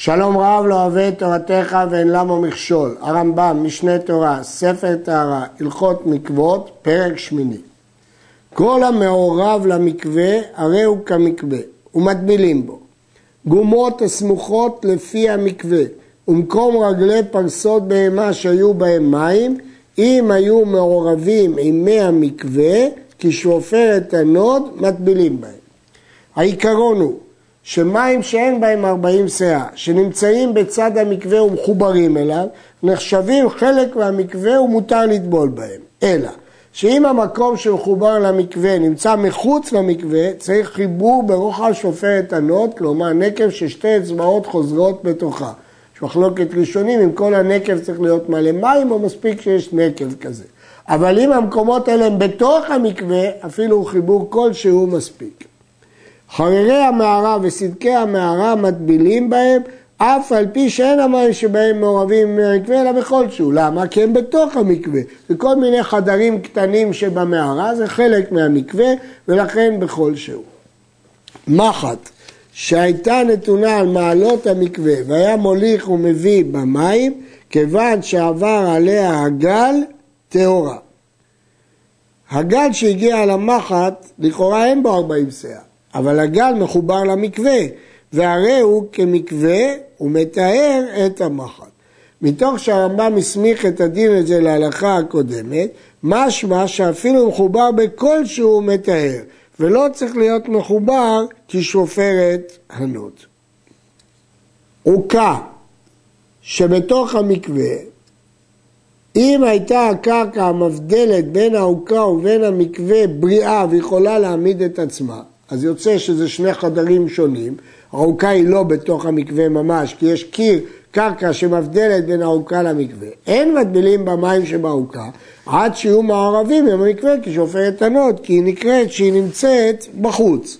שלום רב לאוהבי תורתך ואין למו מכשול. הרמב"ם, משנה תורה, ספר טהרה, הלכות מקוואות, פרק שמיני. כל המעורב למקווה, הרי הוא כמקווה, ומטבילים בו. גומות הסמוכות לפי המקווה, ומקום רגלי פרסות בהמה שהיו בהם מים, אם היו מעורבים עם מי המקווה, כשפופרת הנוד, מטבילים בהם. העיקרון הוא שמים שאין בהם 40 סאה, שנמצאים בצד המקווה ומחוברים אליו, נחשבים חלק מהמקווה ומותר לטבול בהם. אלא שאם המקום שמחובר למקווה נמצא מחוץ למקווה, צריך חיבור ברוחב שפופרת הנוד, כלומר נקב ששתי אצבעות חוזרות בתוכה. יש מחלוקת ראשונים אם כל הנקב צריך להיות מלא מים או מספיק שיש נקב כזה. אבל אם המקומות האלה הם בתוך המקווה, אפילו חיבור כלשהו מספיק. חררי המערה וסדקי המערה מטבילים בהם, אף על פי שאין המים שבהם מעורבים במקווה, אלא בכל שהוא. למה? כי הם בתוך המקווה. וכל מיני חדרים קטנים שבמערה זה חלק מהמקווה, ולכן בכל שהוא. מחט שהייתה נתונה על מעלות המקווה והיה מוליך ומביא במים, כיוון שעבר עליה הגל, טהורה. הגל שהגיע למחט, לכאורה אין בו 40 סאה. אבל הגל מחובר למקווה, והרי הוא כמקווה, מתאר את המחט. מתוך שהרמב"ם הסמיך את הדין הזה להלכה הקודמת, משמע שאפילו מחובר בכל שהוא מתאר, ולא צריך להיות מחובר כשופרת הנות. עוקה שבתוך המקווה, אם הייתה הקרקע המבדלת בין העוקה ובין המקווה בריאה ויכולה להעמיד את עצמה, אז יוצא שזה שני חדרים שונים, העוקה היא לא בתוך המקווה ממש, כי יש קיר קרקע שמבדלת בין העוקה למקווה. אין מטבילים במים שבעוקה עד שיהיו מעורבים עם המקווה כשופרת תנות, כי היא נקראת שהיא נמצאת בחוץ.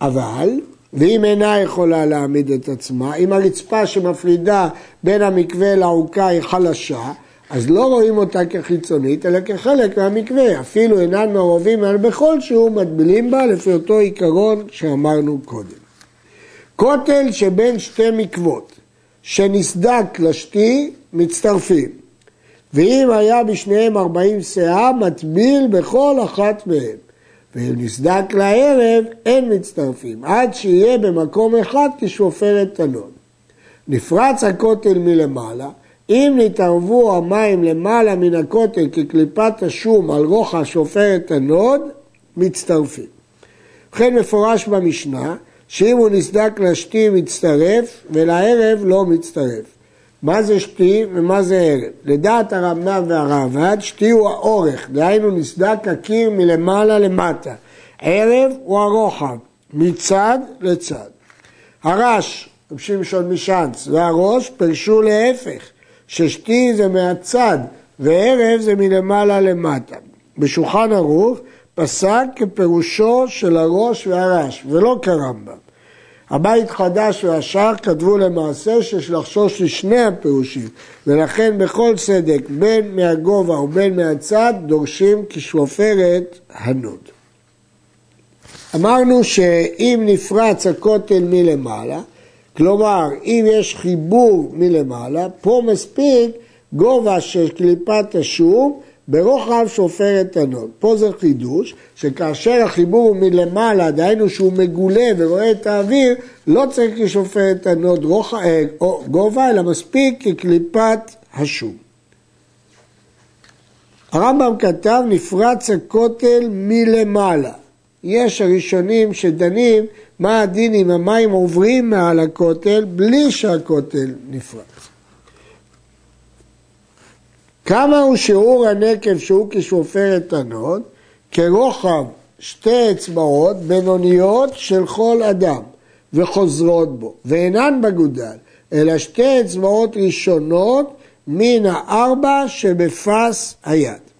אבל, ואם אינה יכולה להעמיד את עצמה, אם הרצפה שמפרידה בין המקווה לעוקה היא חלשה, אז לא רואים אותה כחיצונית, אלא כחלק מהמקווה. אפילו אינן מעורבים על בכל שהוא מטבילים בה לפי אותו עיקרון שאמרנו קודם. כותל שבין שתי מקוות, שנסדק לשתי, מצטרפים. ואם היה בשניהם ארבעים שאה, מטביל בכל אחת מהם. ואם נסדק לערב, אין מצטרפים, עד שיהיה במקום אחד כשופרת תנון. נפרץ הכותל מלמעלה, אם נתערבו המים למעלה מן הכותל כקליפת השום על רוחב שפופרת הנוד, מצטרפים. ובכן מפורש במשנה, שאם הוא נסדק לשתי מצטרף, ולערב לא מצטרף. מה זה שתי ומה זה ערב? לדעת הרמב"ם והראב"ד, שתי הוא האורך, דהיינו נסדק הקיר מלמעלה למטה. ערב הוא הרוחב, מצד לצד. הר"ש, רב שמשון משאנץ, והרא"ש פירשו להפך, ששתי זה מהצד וערב זה מלמעלה למטה. בשולחן ערוך פסק כפירושו של הרא"ש והר"ש, ולא כרמב"ם. הבית חדש והש"ך כתבו למעשה שיש לחשוש לשני הפירושים, ולכן בכל סדק, בין מהגובה ובין מהצד, דורשים כשפופרת הנוד. אמרנו שאם נפרץ הכותל מלמעלה, כלומר, אם יש חיבור מלמעלה, פה מספיק גובה של קליפת השום ברוחב שפופרת הנוד. פה זה חידוש, שכאשר החיבור הוא מלמעלה, דהיינו שהוא מגולה ורואה את האוויר, לא צריך כשפופרת הנוד רוח... אה, גובה, אלא מספיק כקליפת השום. הרמב"ם כתב נפרץ הכותל מלמעלה. יש הראשונים שדנים מה הדין אם המים עוברים מעל הכותל בלי שהכותל נפרץ. כמה הוא שיעור הנקב שהוא כשופרת תנות? כרוחב שתי אצבעות בינוניות של כל אדם וחוזרות בו, ואינן בגודל, אלא שתי אצבעות ראשונות מן הארבע שבפס היד.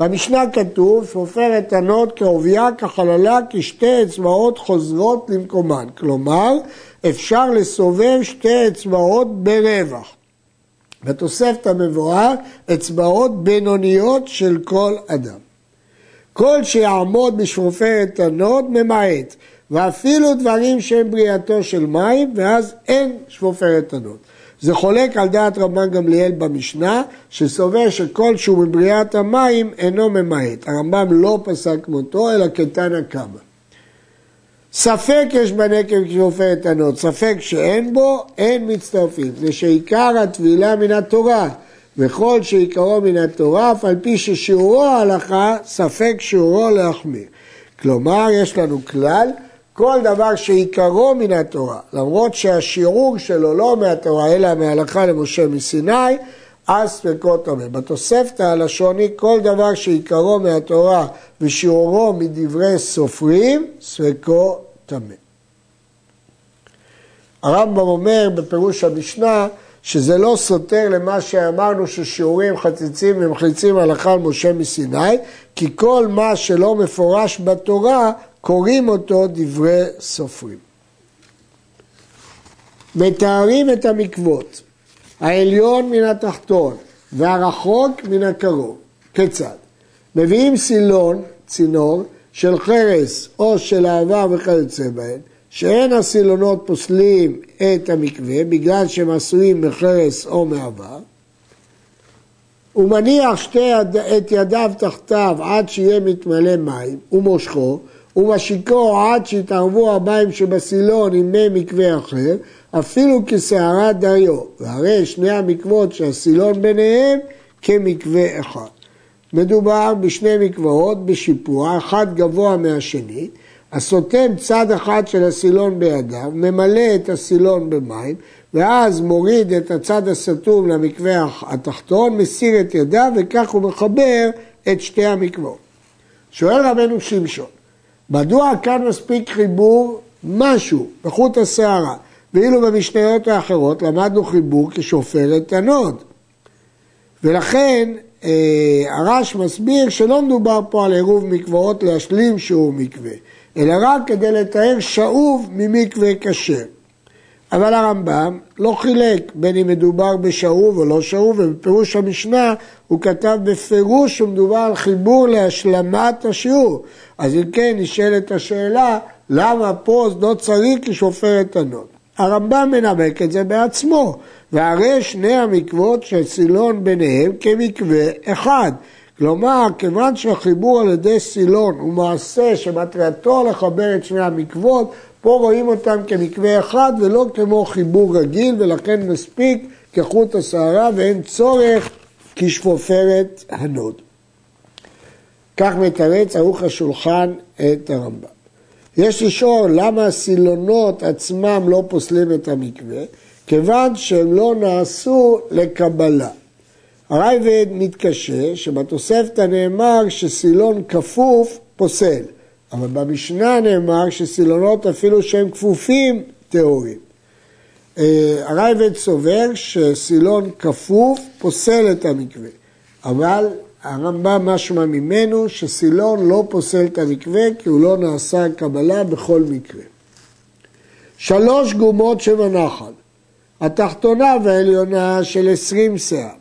במשנה כתוב, שופרת תנות כעובייה, כחללה, כשתי אצבעות חוזרות למקומן. כלומר, אפשר לסובב שתי אצבעות ברווח. בתוספת המבואר, אצבעות בינוניות של כל אדם. כל שיעמוד בשופרת תנות ממעט, ואפילו דברים שהם בריאתו של מים, ואז אין שפופרת תנות. זה חולק על דעת רבן גמליאל במשנה, שסובר שכל שהוא מבריאת המים אינו ממעט. הרמב"ם לא פסק מותו, אלא כתנא קמא. ספק יש בנקב כשעופרת תנות, ספק שאין בו, אין מצטרפים. זה שעיקר הטבילה מן התורה, וכל שעיקרו מן התורה, אף על פי ששיעורו ההלכה, ספק שיעורו להחמיר. כלומר, יש לנו כלל, כל דבר שעיקרו מן התורה, למרות שהשיעור שלו לא מהתורה, אלא מהלכה למשה מסיני, אז ספקו טמא. בתוספתא הלשוני, כל דבר שעיקרו מהתורה ושיעורו מדברי סופרים, ספקו טמא. הרמב"ם אומר בפירוש המשנה שזה לא סותר למה שאמרנו ששיעורים חציצים ומחליצים הלכה על משה מסיני, כי כל מה שלא מפורש בתורה קוראים אותו דברי סופרים. מתארים את המקוות, העליון מן התחתון והרחוק מן הקרוב. כיצד? מביאים סילון, צינור, של חרס או של אהבה וכיוצא בהן, שאין הסילונות פוסלים את המקווה בגלל שהם עשויים מחרס או מעבר, הוא מניח שתי יד, את ידיו תחתיו עד שיהיה מתמלא מים, ומושכו, ומשיקו עד שיתערבו המים שבסילון עם מי מקווה אחר, אפילו כשערת דיו, והרי שני המקוות שהסילון ביניהם כמקווה אחד. מדובר בשני מקוואות בשיפוע, אחד גבוה מהשני, הסותם צד אחד של הסילון בידיו, ממלא את הסילון במים, ואז מוריד את הצד הסתום למקווה התחתון, מסיר את ידיו, וכך הוא מחבר את שתי המקוואות. שואל רבנו שמשון, מדוע כאן מספיק חיבור משהו בחוט השערה, ואילו במשניות האחרות למדנו חיבור כשופרת תנוד. ולכן אה, הרש מסביר שלא מדובר פה על עירוב מקוואות להשלים שהוא מקווה, אלא רק כדי לטהר שאוב ממקווה כשר. אבל הרמב"ם לא חילק בין אם מדובר בשאוב או לא שאוב, ובפירוש המשנה הוא כתב בפירוש שמדובר על חיבור להשלמת השיעור. אז אם כן נשאלת השאלה, למה פה לא צריך כשפופרת הנוד? הרמב"ם מנמק את זה בעצמו, והרי שני המקוות שסילון ביניהם כמקווה אחד. כלומר, כיוון שהחיבור על ידי סילון הוא מעשה שמטרתו לחבר את שני המקוות, פה רואים אותם כמקווה אחד ולא כמו חיבור רגיל, ולכן מספיק כחוט השערה ואין צורך כשפופרת הנוד. כך מתרץ ערוך השולחן את הרמב"ם. יש לשאול למה הסילונות עצמם לא פוסלים את המקווה, כיוון שהם לא נעשו לקבלה. הרייבד מתקשה שבתוספתא נאמר שסילון כפוף פוסל, אבל במשנה נאמר שסילונות אפילו שהם כפופים טהורים. אה, הרייבד סובר שסילון כפוף פוסל את המקווה, אבל הרמב"ם משמע ממנו שסילון לא פוסל את המקווה כי הוא לא נעשה קבלה בכל מקרה. שלוש גומות שבנחל, התחתונה והעליונה של עשרים שאה,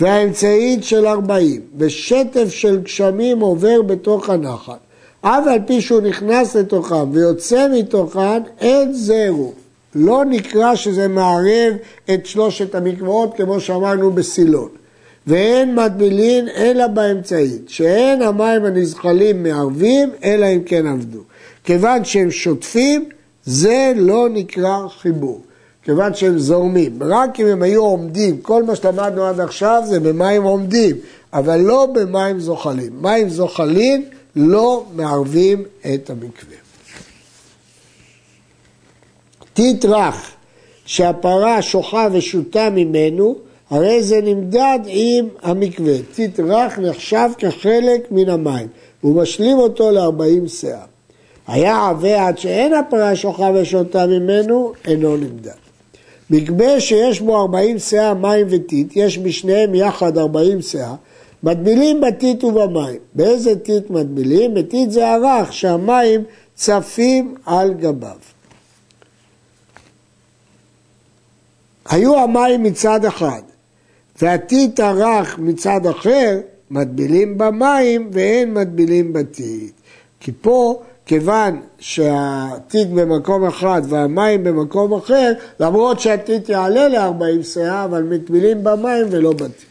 והאמצעית של ארבעים, ושטף של גשמים עובר בתוך הנחל. אף על פי שהוא נכנס לתוכם ויוצא מתוכן, אין זהו. לא נקרא שזה מערב את שלושת המקוואות כמו שאמרנו בסילון. ואין מטבילין אלא באמצעית, שאין המים הנזחלים מערבים אלא אם כן עבדו. כיוון שהם שוטפים, זה לא נקרא חיבור. כיוון שהם זורמים. רק אם הם היו עומדים, כל מה שלמדנו עד עכשיו זה במים עומדים, אבל לא במים זוחלים. מים זוחלים לא מערבים את המקווה. רך שהפרה שוחה ושותה ממנו, הרי זה נמדד עם המקווה. רך נחשב כחלק מן המים, הוא משלים אותו ל-40 שאה. היה עבה עד שאין הפרה שוחה ושותה ממנו, אינו נמדד. מקווה שיש בו 40 שאה מים וטיט, יש בשניהם יחד 40 שאה, מטבילים בטיט ובמים. באיזה טיט מטבילים? בטיט זה ערך שהמים צפים על גביו. היו המים מצד אחד והטיט הרך מצד אחר, מטבילים במים ואין מטבילים בטיט. כי פה כיוון שהטיט במקום אחד והמים במקום אחר, למרות שהטיט יעלה ל-40 שאה, אבל מטבילים במים ולא בטיט.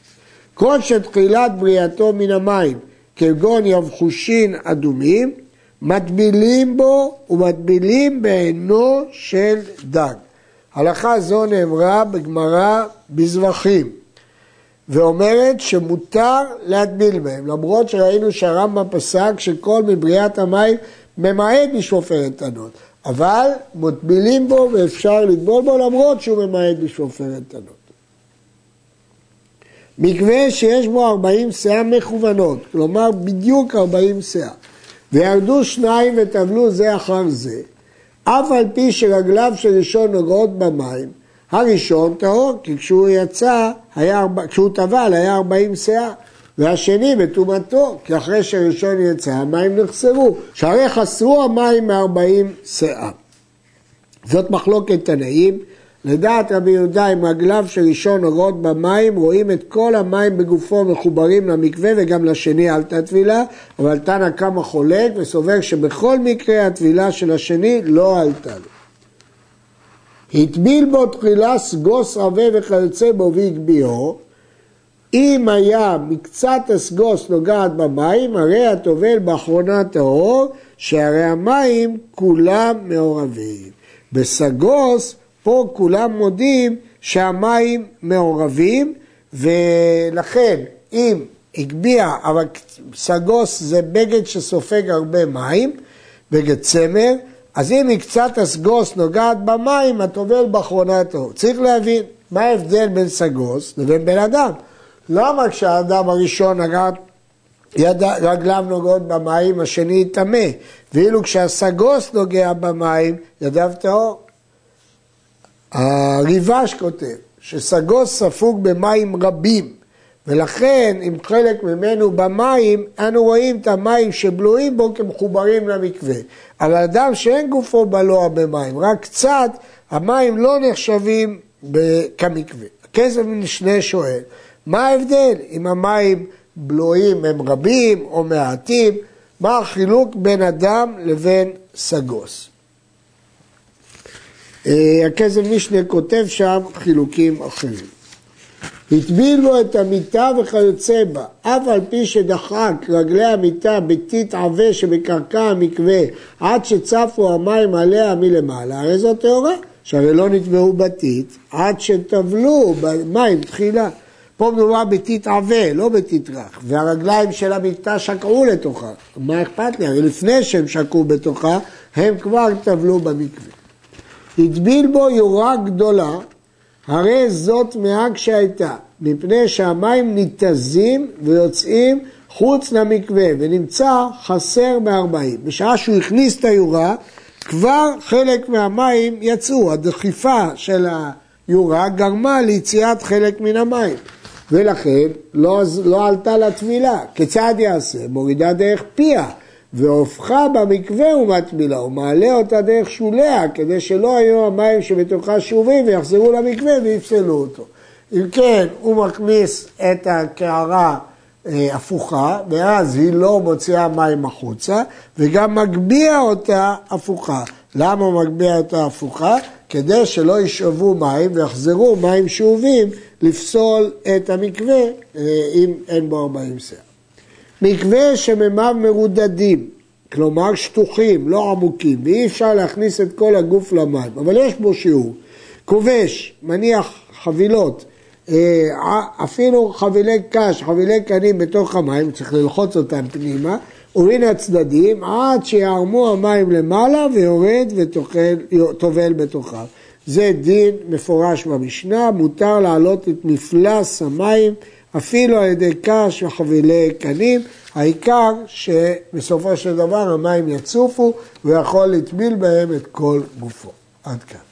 כל שתחילת בריאתו מן המים, כגון יבחושין אדומים, מטבילים בו ומטבילים בעינו של דג. הלכה זו נאמרה בגמרא בזבחים, ואומרת שמותר להטביל בהם, למרות שראינו שהרמב"ם פסק שכל מבריאת המים ממעט משופרת תנות, אבל מטבילים בו ואפשר לטבול בו למרות שהוא ממעט משופרת תנות. מקווה שיש בו 40 שאה מכוונות, כלומר בדיוק 40 שאה, וירדו שניים וטבלו זה אחר זה, אף על פי שרגליו של ראשון נוגעות במים, הראשון טהור, כי כשהוא יצא, היה, כשהוא טבל היה 40 שאה, והשני בטומאתו, כי אחרי שהראשון יצא המים נחסרו, שהרי חסרו המים מ-40 שאה. זאת מחלוקת תנאים, לדעת רבי יהודה אם רגליו של ראשון נוגעות במים רואים את כל המים בגופו מחוברים למקווה וגם לשני עלתה טבילה אבל תנא קמא חולק וסובר שבכל מקרה הטבילה של השני לא עלתה לו. הטביל בו תחילה סגוס רבה וכיוצא בו והגביהו אם היה מקצת הסגוס נוגעת במים הרי הטובל באחרונה טהור שהרי המים כולם מעורבים. בסגוס פה כולם מודים שהמים מעורבים ולכן אם הגביה, אבל סגוס זה בגד שסופג הרבה מים, בגד צמר, אז אם היא קצת הסגוס נוגעת במים, הטובל באחרונה טוב. צריך להבין מה ההבדל בין סגוס לבין בן אדם. למה כשהאדם הראשון נגע, יד, רגליו נוגעות במים, השני יטמא, ואילו כשהסגוס נוגע במים, ידיו טהור. הריבש כותב שסגוס ספוג במים רבים ולכן אם חלק ממנו במים, אנו רואים את המים שבלויים בו כמחוברים למקווה. אבל אדם שאין גופו בלוע במים, רק קצת, המים לא נחשבים כמקווה. הכסף משנה שואל, מה ההבדל אם המים בלויים הם רבים או מעטים? מה החילוק בין אדם לבין סגוס? אה, הכסף משנה כותב שם חילוקים אחרים. הטביל בו את המיטה וכיוצא בה, אף על פי שדחק רגלי המיטה בטיט עבה שבקרקע המקווה עד שצפו המים עליה מלמעלה, הרי זו טהורה, שהרי לא נטבעו בטיט עד שטבלו במים תחילה. פה מדובר בטיט עבה, לא בטיט רך, והרגליים של המיטה שקעו לתוכה. מה אכפת לי? הרי לפני שהם שקעו בתוכה, הם כבר טבלו במקווה. הטביל בו יורה גדולה, הרי זאת מהג שהייתה, מפני שהמים ניתזים ויוצאים חוץ למקווה, ונמצא חסר מארבעים. בשעה שהוא הכניס את היורה, כבר חלק מהמים יצאו, הדחיפה של היורה גרמה ליציאת חלק מן המים. ולכן לא, לא עלתה לטבילה. כיצד יעשה? מורידה דרך פיה. והופכה במקווה ומטבילה, הוא מעלה אותה דרך שוליה, כדי שלא היו המים שבתוכה שובים ויחזרו למקווה ויפסלו אותו. אם כן, הוא מכניס את הקערה אה, הפוכה, ואז היא לא מוציאה מים החוצה, וגם מגביה אותה הפוכה. למה הוא מגביה אותה הפוכה? כדי שלא ישאבו מים ויחזרו מים שאובים לפסול את המקווה אה, אם אין בו 40 שאה. מקווה שמימיו מרודדים, כלומר שטוחים, לא עמוקים, ואי אפשר להכניס את כל הגוף למים, אבל יש בו שיעור. כובש, מניח חבילות, אה, אפילו חבילי קש, חבילי קנים בתוך המים, צריך ללחוץ אותם פנימה, ומן הצדדים עד שיערמו המים למעלה ויורד וטובל בתוכם. זה דין מפורש במשנה, מותר להעלות את מפלס המים אפילו על ידי קש וחבילי קנים, העיקר שבסופו של דבר המים יצופו ויכול לטביל בהם את כל גופו. עד כאן.